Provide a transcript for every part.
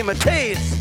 Timotheus.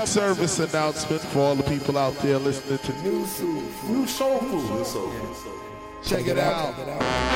Service announcement for all the people out there listening to new soul, new soul food. New soul food. Check it out. Check it out.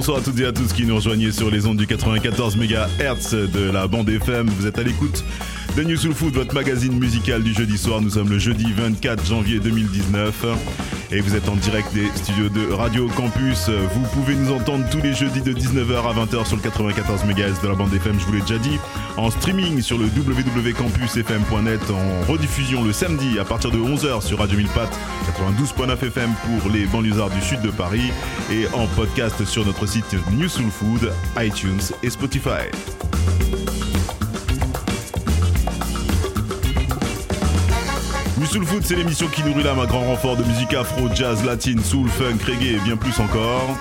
Bonsoir à toutes et à tous qui nous rejoignent sur les ondes du 94 MHz de la bande FM. Vous êtes à l'écoute The New Soul Food, votre magazine musical du jeudi soir. Nous sommes le jeudi 24 janvier 2019 et vous êtes en direct des studios de Radio Campus. Vous pouvez nous entendre tous les jeudis de 19h à 20h sur le 94 MHz de la bande FM, je vous l'ai déjà dit, en streaming sur le www.campusfm.net, en rediffusion le samedi à partir de 11h sur Radio 1000 92.9 FM pour les banlieusards du sud de Paris et en podcast sur notre site New Soul Food, iTunes et Spotify. Soul Food, c'est l'émission qui nourrit l'âme à grand renfort de musique afro, jazz, latine, soul, funk, reggae et bien plus encore.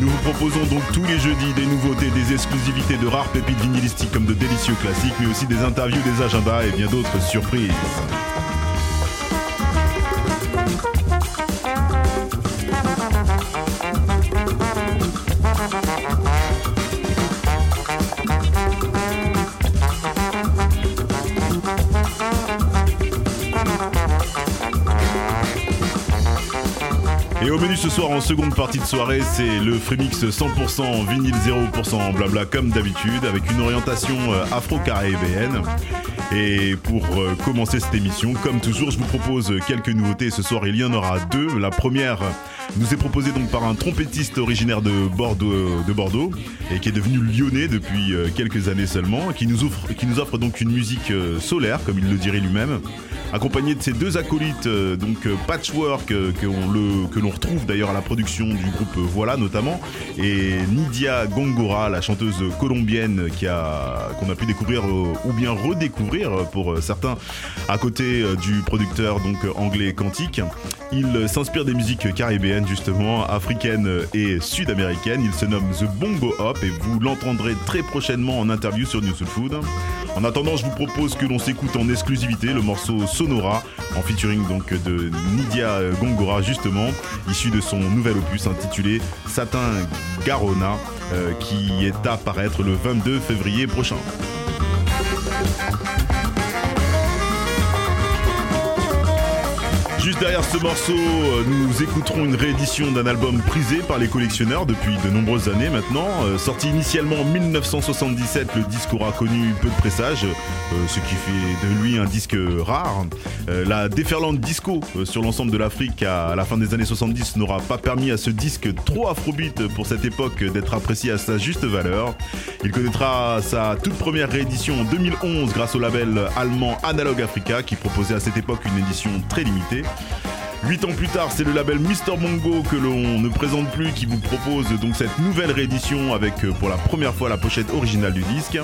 Nous vous proposons donc tous les jeudis des nouveautés, des exclusivités de rares pépites vinylistiques comme de délicieux classiques, mais aussi des interviews, des agendas et bien d'autres surprises. Ce soir en seconde partie de soirée, c'est le Fremix 100% vinyle 0% blabla comme d'habitude avec une orientation euh, afro-caribéenne. Et pour euh, commencer cette émission, comme toujours, je vous propose quelques nouveautés. Ce soir, il y en aura deux. La première nous est proposée donc par un trompettiste originaire de Bordeaux, de Bordeaux et qui est devenu lyonnais depuis euh, quelques années seulement, qui nous offre, qui nous offre donc une musique solaire, comme il le dirait lui-même accompagné de ses deux acolytes, euh, donc euh, Patchwork, euh, que l'on retrouve d'ailleurs à la production du groupe Voilà notamment, et Nidia Gongora, la chanteuse colombienne a qu'on a pu découvrir ou bien redécouvrir pour certains à côté du producteur donc anglais Quantique. Il s'inspire des musiques caribéennes justement, africaines et sud-américaines. Il se nomme The Bongo Hop et vous l'entendrez très prochainement en interview sur New Soul Food. En attendant, je vous propose que l'on s'écoute en exclusivité le morceau Sonora en featuring donc de Nidia Gongora justement, issu de son nouvel opus intitulé Satin Garona euh, qui est à paraître le 22 février prochain. Juste derrière ce morceau, euh, nous écouterons une réédition d'un album prisé par les collectionneurs depuis de nombreuses années maintenant. Euh, sorti initialement en 1977, le disque aura connu peu de pressages, euh, ce qui fait de lui un disque rare. La déferlante disco sur l'ensemble de l'Afrique à la fin des années 70 n'aura pas permis à ce disque trop afrobeat pour cette époque d'être apprécié à sa juste valeur. Il connaîtra sa toute première réédition en 2011 grâce au label allemand Analog Africa qui proposait à cette époque une édition très limitée. Okay. Huit ans plus tard, c'est le label Mr. Mongo que l'on ne présente plus qui vous propose donc cette nouvelle réédition avec euh, pour la première fois la pochette originale du disque.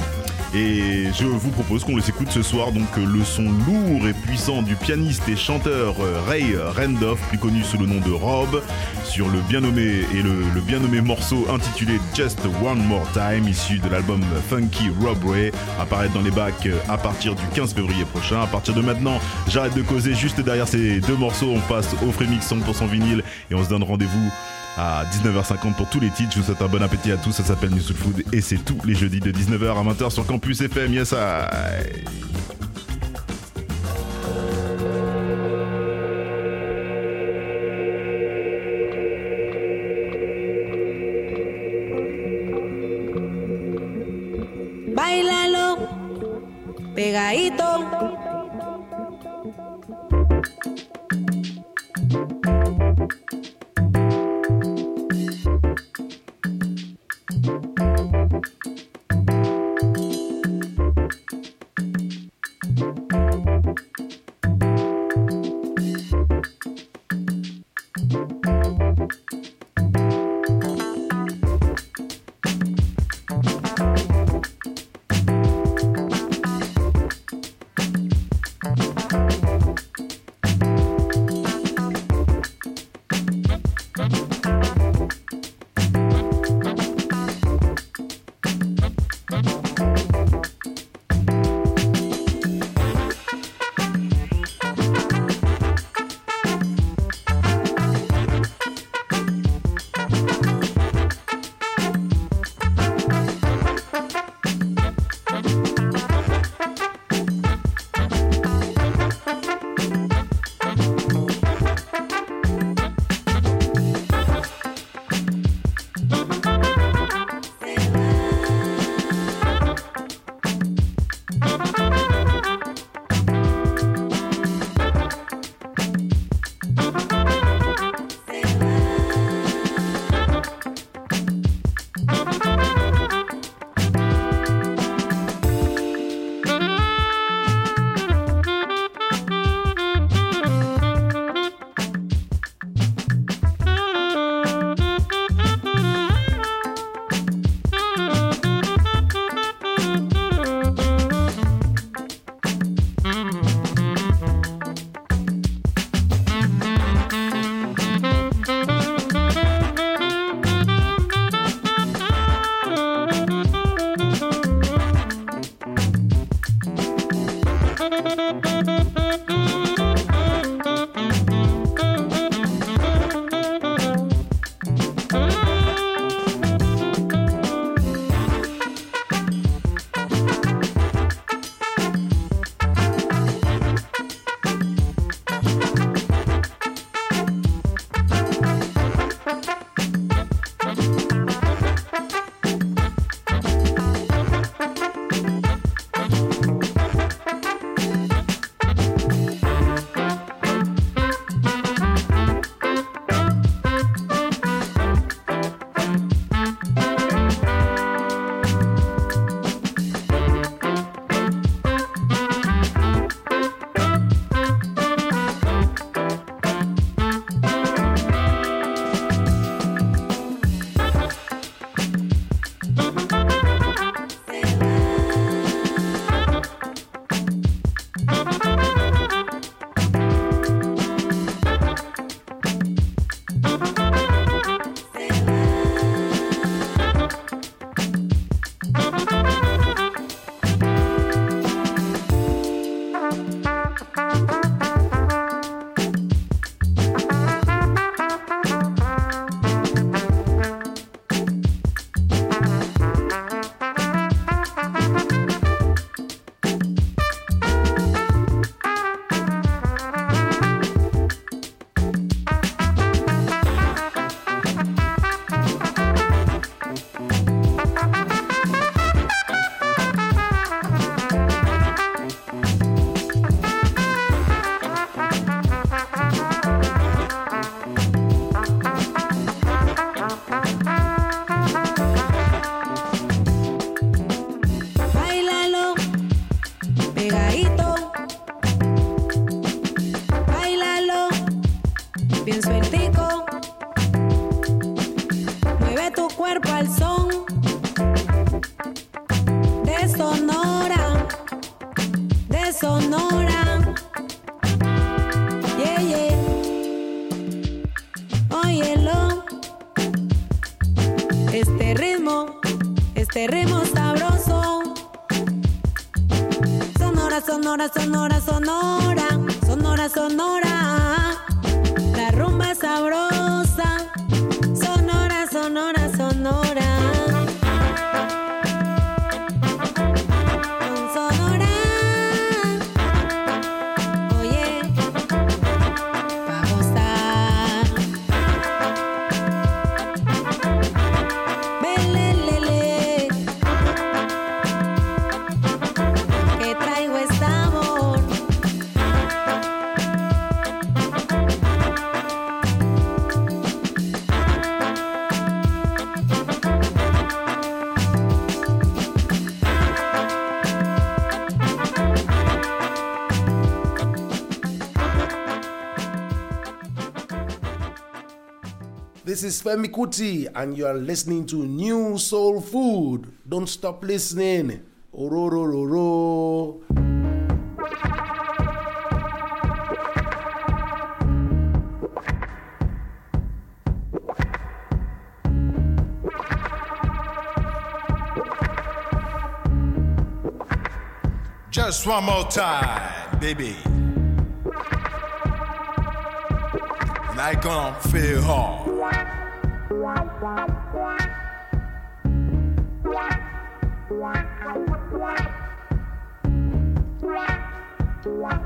Et je vous propose qu'on les écoute ce soir donc euh, le son lourd et puissant du pianiste et chanteur euh, Ray Randolph, plus connu sous le nom de Rob, sur le bien nommé et le, bien nommé morceau intitulé Just One More Time, issu de l'album Funky Rob Ray, apparaître dans les bacs à partir du 15 février prochain. À partir de maintenant, j'arrête de causer juste derrière ces deux morceaux, au Frémix 100% vinyle et on se donne rendez-vous à 19h50 pour tous les titres. Je vous souhaite un bon appétit à tous. Ça s'appelle New Food et c'est tous les jeudis de 19h à 20h sur Campus FM. Yes, I... Bailalo, pegadito sueltico. Mueve tu cuerpo al sol. is Femi Kuti, and you are listening to New Soul Food. Don't stop listening. Ororororo. Just one more time, baby. And I gonna feel hard. What?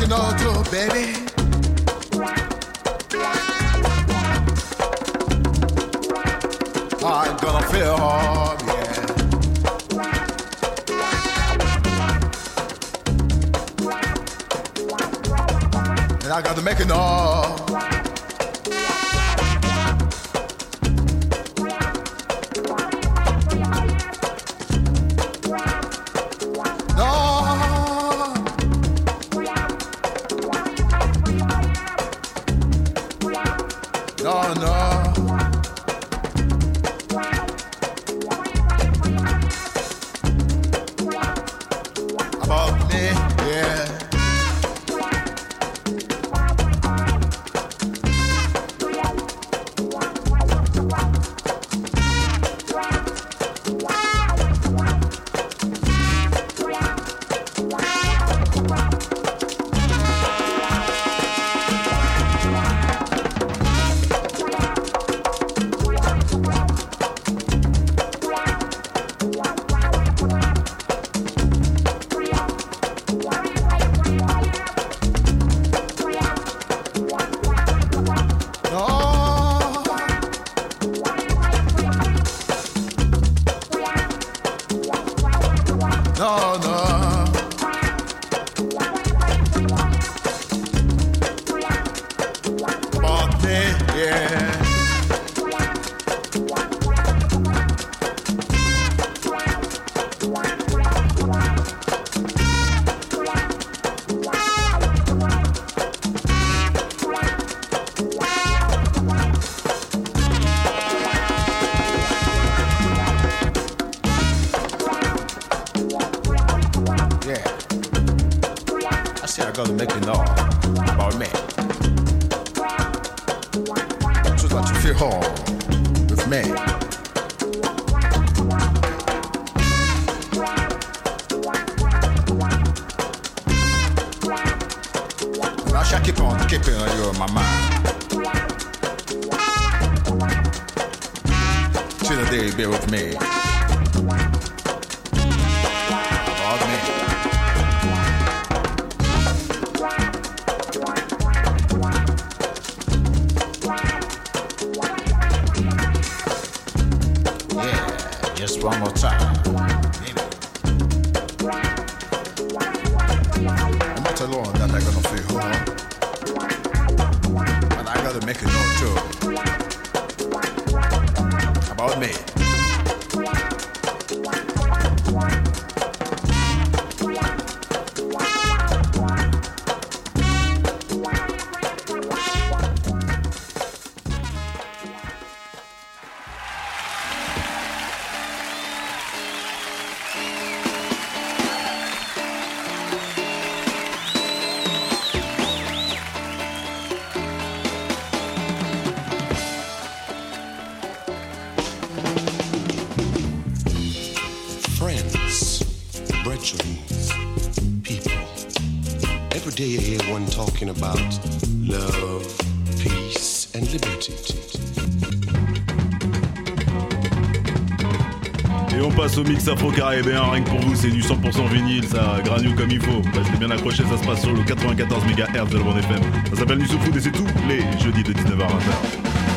looking all through, baby. I'm gonna feel hard, yeah. And I gotta make it all. Gotta make it know about me. Just like you feel home with me. And I shall keep on keeping you in my mind. Till the day you be with me. Mix afro-caribéen, rien que pour vous, c'est du 100% vinyle, ça granule comme il faut. Restez bien accrochés, ça se passe sur le 94 MHz de la FM. Ça s'appelle du Food et c'est tous les jeudis de 19h à 20h.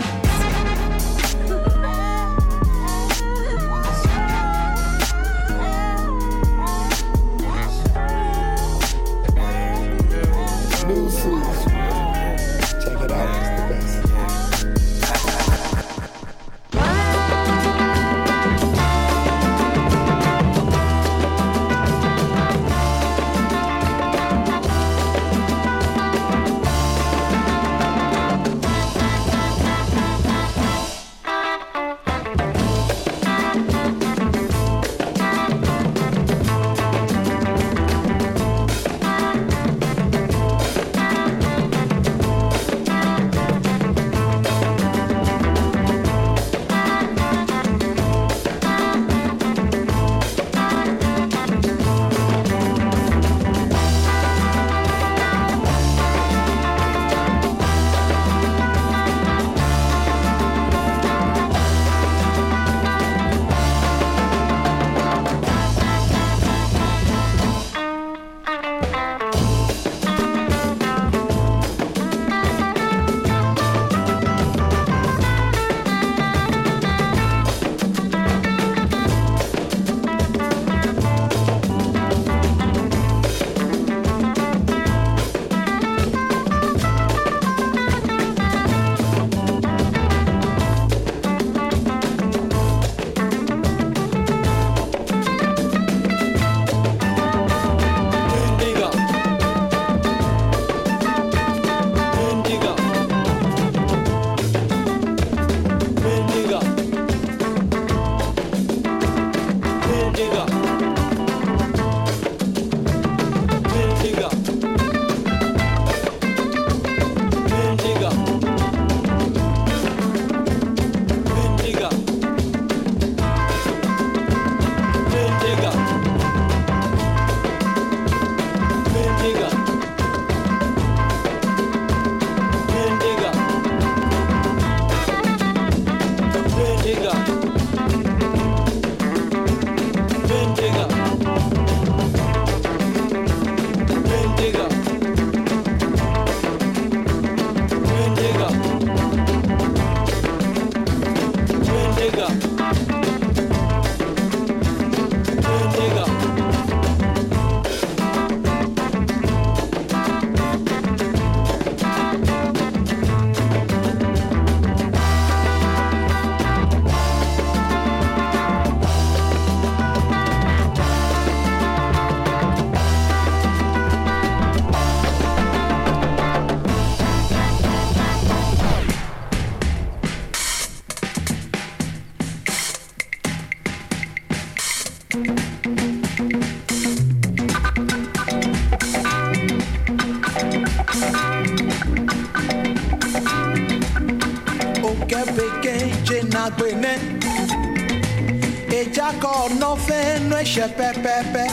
ṣẹ̀ṣẹ̀ pẹ́pẹ́pẹ́.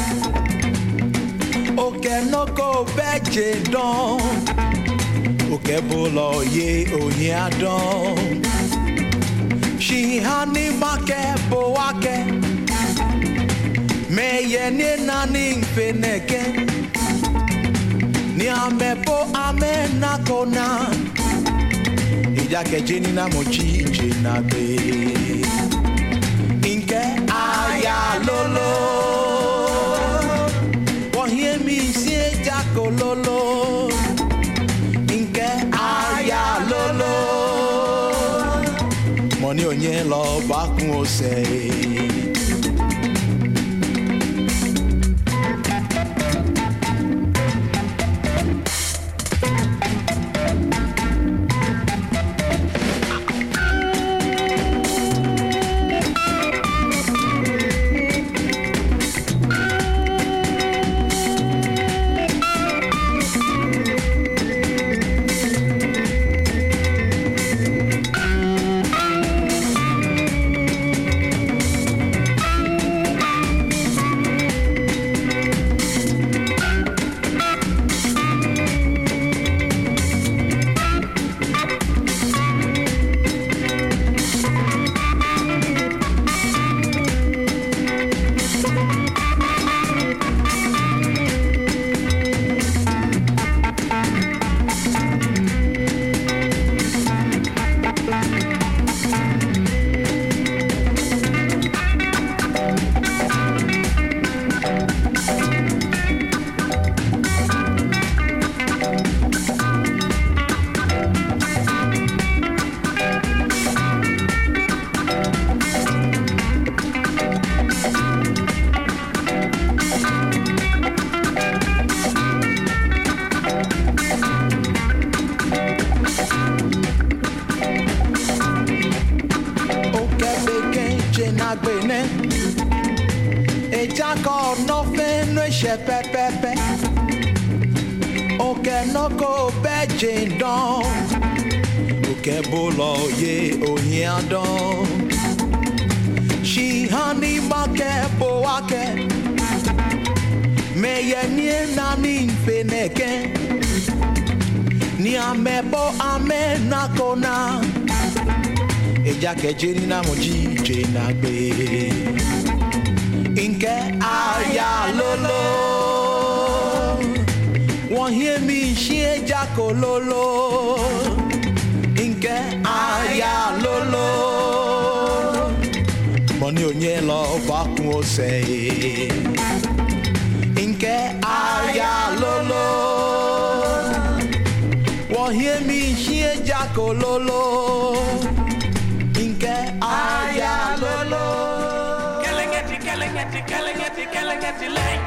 Òkè nógó bẹ́jẹ̀ dán. Òkè bó lọ yé òyìn àdán ṣìhà ní mákẹ́ bó wákẹ́ mẹ́yẹ ní nání fẹ́nẹ́kẹ́. Ní amẹ́bó amẹ́ nàkọ́nà ìjà kẹjẹ nínú àmọ̀jì ìjẹ́ nàgbé. kololo. Wọ́n hí èmi ṣe já kololo. Nǹkẹ́ àyà lolo. Mọ̀ ní òyìn lọ bá kún ọ̀sẹ̀ yìí. noko beje don Oke bolo ye ohia don She honey make boake Me ye ni na ni feneke Ni ame bo ame nakona Eja keje ni na moji je na gbe. Inke aya lolo wọ́n hie mi shie jako lolo? Nke aya lolo? Mọni onye lọ gbakun ose nke aya lolo? Wọ́n hie mi shie jako lolo? Nke aya lolo. kẹlẹngẹti kẹlẹngẹti kẹlẹngẹti kẹlẹngẹti lẹ́yìn.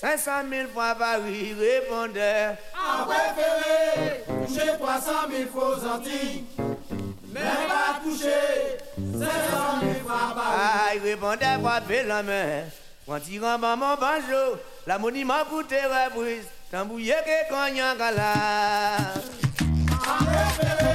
500 000 fois Paris répondait. En préféré, toucher 300 000 faux Antilles. Mais pas toucher 500 000 fois Paris. Ah, il répondait frapper la main. En tirant maman banjo L'harmonie m'a coûté reprise. Tambouillé que cognac à la En préféré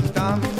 tam tam.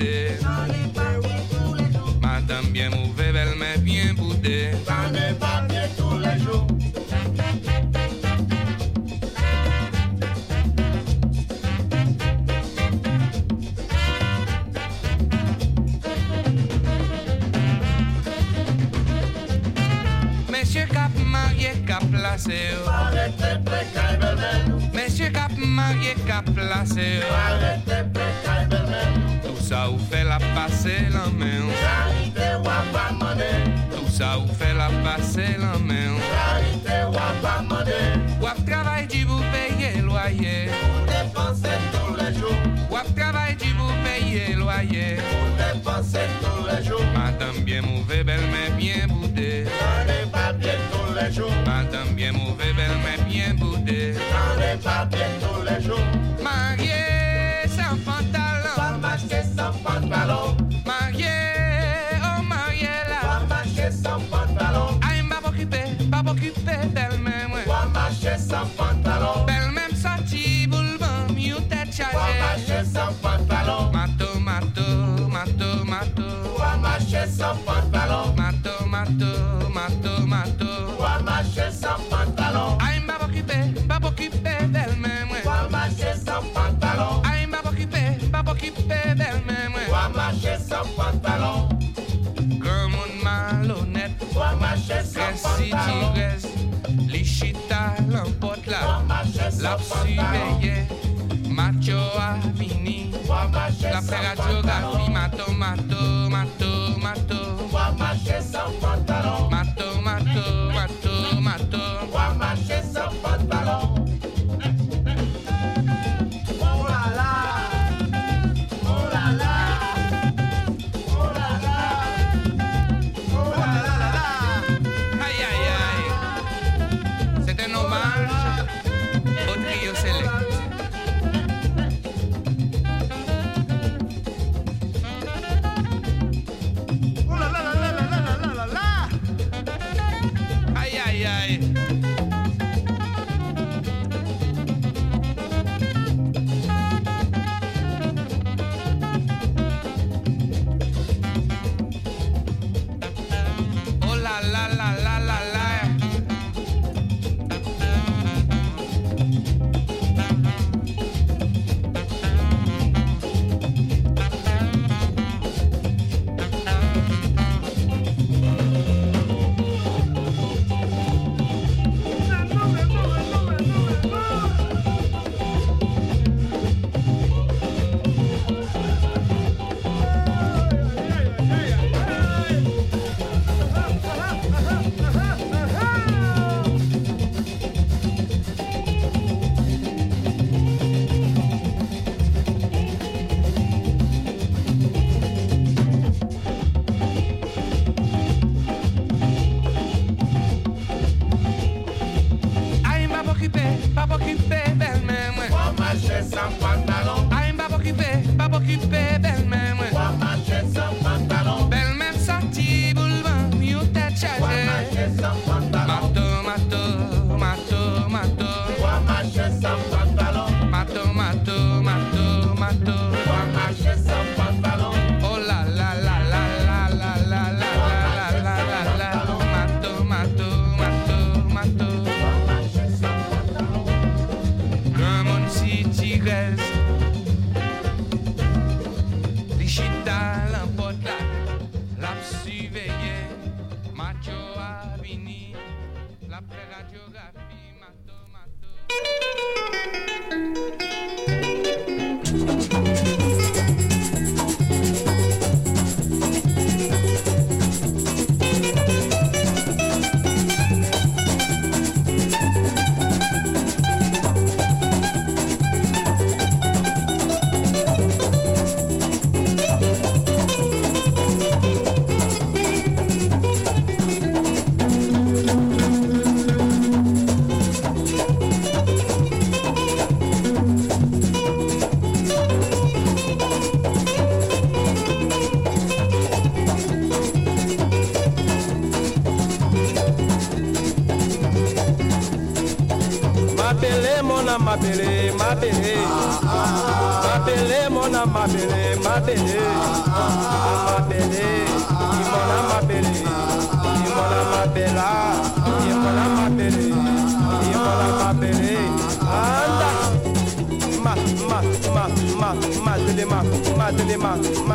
passer la main. charité ou Wap travail du pour payer loyer. pour dépenser tous les jours, Wap travail du pour payer loyer. pour dépenser tous les jours. Madame bien mauvais, belle mais bien boudée. N'est pas bien tous les jours, Madame bien mauvais, belle mais bien boudée. n'est pas bien tous les jours. ce sans pantalon Pe-l même sorti bulbăm, iute ce Oamașe sans pantalon. Mato, mato, mato, mato Oamașe sans pantalon. Mato, mato, mato, mato Oamașe sans pantalon. Ai mă bochipe, mă bochipe del meme Oamașe sans pantalon. Ai mă bochipe, mă bochipe del meme Oamașe sans pantalon. Comme un malhonnête Oamașe sans pantalon Reste si tu restes, lichit n'importe là. La surveillait, macho a fini. La fait radiographie, mato, mato, mato, mato. Mato,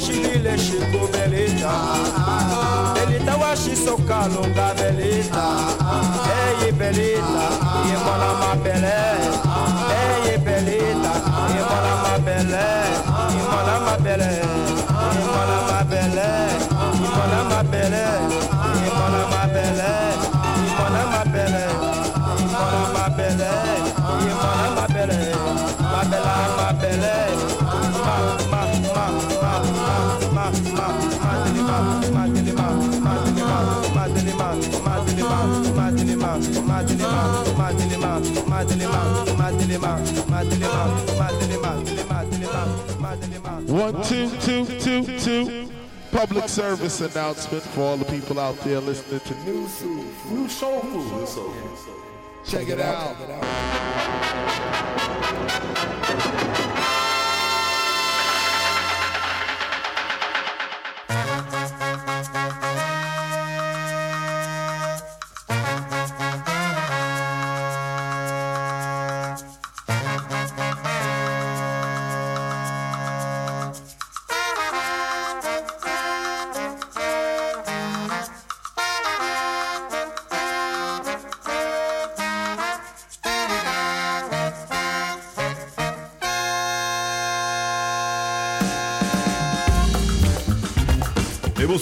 washilile shiku belita belita washisoka lunga belita eyi belita imona mabele eyi belita imona mabele imona mabele imona mabele imona mabele One, two, two, two, two. Public service announcement for all the people out there listening to New Soul, New Soul Food. Check it out.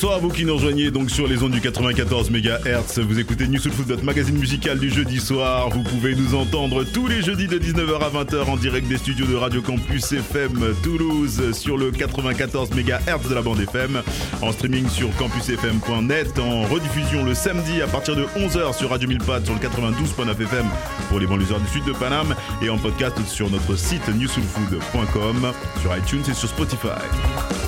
Bonsoir à vous qui nous rejoignez donc sur les ondes du 94 MHz. Vous écoutez New Soul Food, notre magazine musical du jeudi soir. Vous pouvez nous entendre tous les jeudis de 19h à 20h en direct des studios de Radio Campus FM Toulouse sur le 94 MHz de la bande FM, en streaming sur campusfm.net, en rediffusion le samedi à partir de 11h sur Radio 1000 Pads sur le 92.9 FM pour les banlieusards du sud de Paname et en podcast sur notre site newsoulfood.com, sur iTunes et sur Spotify.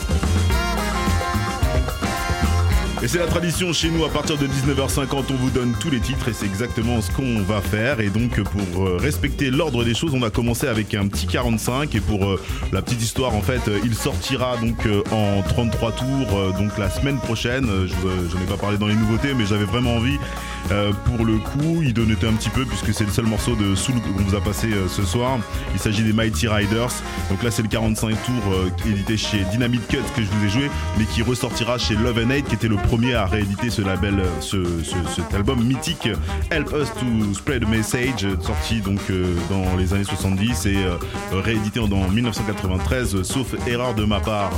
Et c'est la tradition chez nous, à partir de 19h50, on vous donne tous les titres et c'est exactement ce qu'on va faire. Et donc pour euh, respecter l'ordre des choses, on va commencer avec un petit 45 et pour euh, la petite histoire, en fait, euh, il sortira donc en 33 tours, donc la semaine prochaine. Je j'en ai pas parlé dans les nouveautés, mais j'avais vraiment envie. pour le coup, il donnait un petit peu puisque c'est le seul morceau de Soul qu'on vous a passé ce soir. Il s'agit des Mighty Riders. Donc là, c'est le 45 tours édité chez Dynamite Cut que je vous ai joué, mais qui ressortira chez Love and Hate, qui était le premier à rééditer ce label, ce, ce- cet album mythique Help Us to Spread a Message, sorti donc euh, dans les années 70 et euh, réédité en en 1993, euh, sauf erreur de ma part.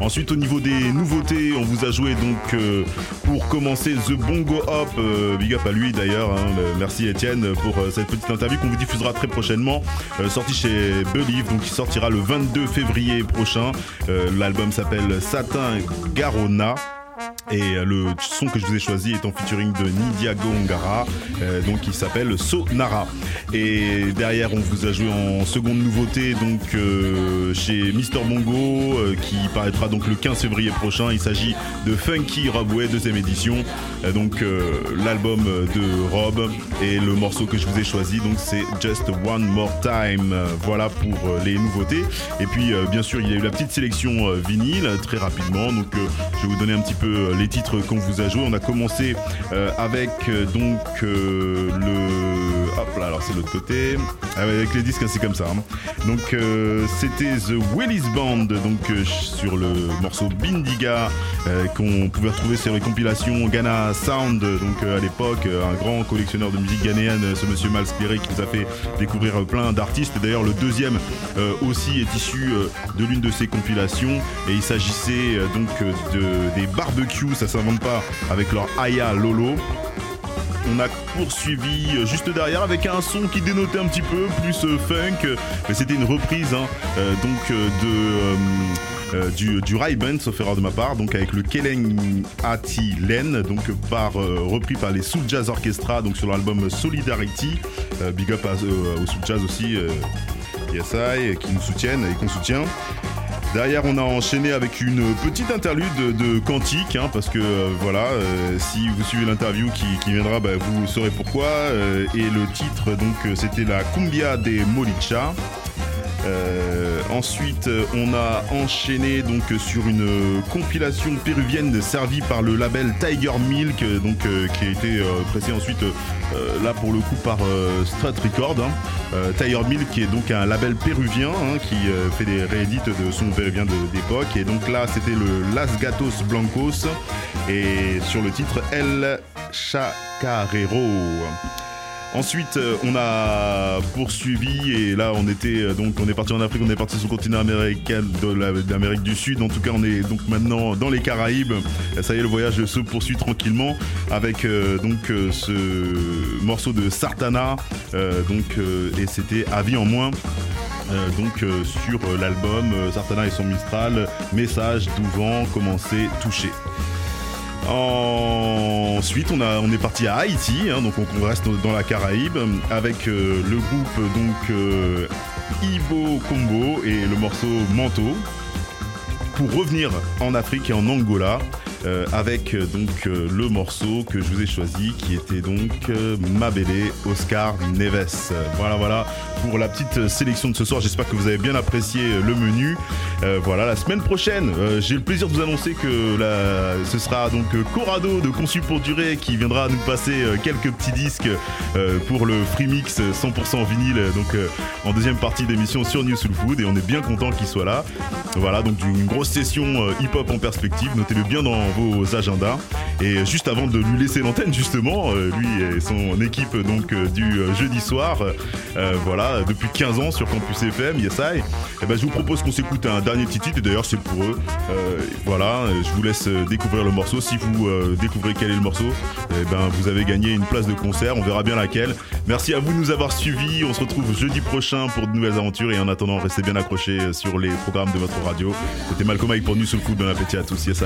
Ensuite, au niveau des nouveautés, on vous a joué donc euh, pour commencer The Bongo Hop, big up à lui d'ailleurs, hein, merci Étienne pour cette petite interview qu'on vous diffusera très prochainement, sorti chez Believe, donc il sortira le 22 février prochain. L'album s'appelle Satin Garona. Et euh, le son que je vous ai choisi est en featuring de Nidia Gongara, euh, donc il s'appelle Sonara. Et derrière, on vous a joué en seconde nouveauté, donc euh, chez Mister Bongo, euh, qui paraîtra donc le 15 février prochain. Il s'agit de Funky Robway, deuxième édition. Donc l'album de Rob et le morceau que je vous ai choisi, donc c'est Just One More Time. Voilà pour les nouveautés. Et puis bien sûr, il y a eu la petite sélection vinyle très rapidement. Donc je vais vous donner un petit peu les titres qu'on vous a joués. On a commencé euh, avec euh, donc euh, le hop là alors c'est l'autre côté Ah avec les disques hein, c'est comme ça. hein. Donc euh, c'était The Willis Band donc euh, sur le morceau Bindiga euh, qu'on pouvait retrouver sur les compilations Ghana Sound donc euh, à l'époque euh, un grand collectionneur de musique ghanéenne euh, ce monsieur Malspiré qui nous a fait découvrir euh, plein d'artistes d'ailleurs le deuxième euh, aussi est issu euh, de l'une de ces compilations et il s'agissait euh, donc euh, de, des barbecues ça s'invente pas avec leur Aya Lolo on a poursuivi juste derrière avec un son qui dénotait un petit peu plus euh, funk, mais c'était une reprise hein, euh, donc euh, de du, du sauf erreur de ma part, donc avec le Keleng Ati Len, donc par, repris par les Soul Jazz Orchestra, donc sur l'album Solidarity. Big up à- au Soul Jazz aussi, YSI, qui nous soutiennent et qu'on soutient. Derrière, on a enchaîné avec une petite interlude de, de Quantique, hein, parce que euh, voilà, euh, si vous suivez l'interview qui, viendra, bah, vous saurez pourquoi. euh, et le titre, donc, c'était la Cumbia des Molicha. Euh, ensuite, on a enchaîné donc sur une compilation péruvienne servie par le label Tiger Milk, donc euh, qui a été euh, pressé ensuite là pour le coup par Strat Record. hein. Tiger Milk qui est donc un label péruvien hein, qui fait des réédites de sons péruviens d'époque. Et donc là, c'était le Las Gatos Blancos et sur le titre El Chacarero. Ensuite, euh, on a poursuivi et là, on était euh, donc on est parti en Afrique, on est parti sur le continent américain d'Amérique du Sud. En tout cas, on est donc maintenant dans les Caraïbes. Ça y est, le voyage se poursuit tranquillement avec euh, donc ce morceau de Sartana. donc et c'était Avis en moins. Donc sur l'album Sartana et son Mistral, message d'ouvent commencer toucher. Ensuite, on, est parti à Haïti, hein, donc on, reste dans la Caraïbe, avec euh, le groupe donc euh, Ibo Combo et le morceau Manteau, pour revenir en Afrique et en Angola. Euh, avec euh, donc euh, le morceau que je vous ai choisi qui était donc euh, Oscar Neves. Voilà voilà pour la petite sélection de ce soir. J'espère que vous avez bien apprécié le menu. Voilà la semaine prochaine, j'ai le plaisir de vous annoncer que ce sera donc Corrado de Conçu pour durer qui viendra nous passer quelques petits disques pour le free mix 100% vinyle donc en deuxième partie d'émission sur New Soul Food et on est bien content qu'il soit là. Voilà donc une grosse session euh, hip-hop en perspective. Notez-le bien dans vos agendas. Et juste avant de lui laisser l'antenne justement, euh, lui et son équipe donc euh, du euh, jeudi soir, voilà depuis 15 ans sur Campus FM, yes I. Eh ben, je vous propose qu'on s'écoute un dernier petit titre et d'ailleurs c'est pour eux. Voilà, je vous laisse découvrir le morceau. Si vous découvrez quel est le morceau, eh ben, vous avez gagné une place de concert. On verra bien laquelle. Merci à vous de nous avoir suivis. On se retrouve jeudi prochain pour de nouvelles aventures et en attendant, restez bien accrochés sur les programmes de votre radio. C'était Malcolm Mike pour Nuit sous le coup. Bon appétit à tous. Yes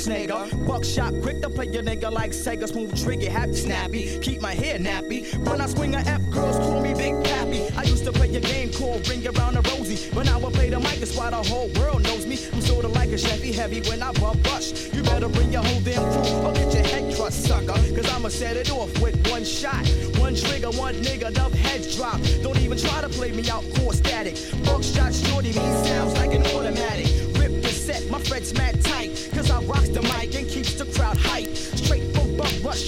Schwarzenegger. Buckshot, quick to play your nigga like Sega. Smooth trigger, happy snappy. Keep my hair nappy. When I swing a F, girls call me Big Pappy. I used to play a game called Ring Around the Rosie. But now I play the mic, it's why the whole world knows me. I'm sorta like a Chevy heavy when I bump rush. You better bring your whole damn crew or get your head crushed, sucker. Cause I'ma set it off with one shot. One trigger, one nigga, enough heads drop. Don't even try to play me out, core static. Buckshot shorty, me sounds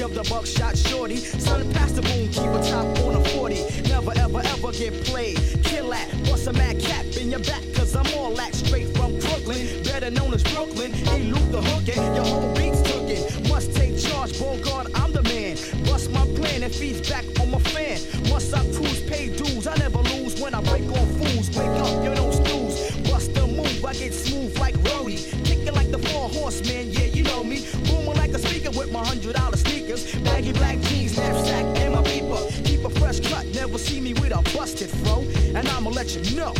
stage of the buckshot shorty. Son, pass the boom, keep a top on a 40. Never ever ever get played. Kill that, bust a mad cap in your back, cause I'm all that straight from Brooklyn. Better known as Brooklyn. Elude the hook and your whole beat's cooking. Must take charge, Bogart, I'm the man. Bust my plan and feeds back on my fan. Must I cruise, pay dues? I never black jeans, knapsack, and my beeper. Keep a fresh cut, never see me with a busted fro. And I'ma let you know.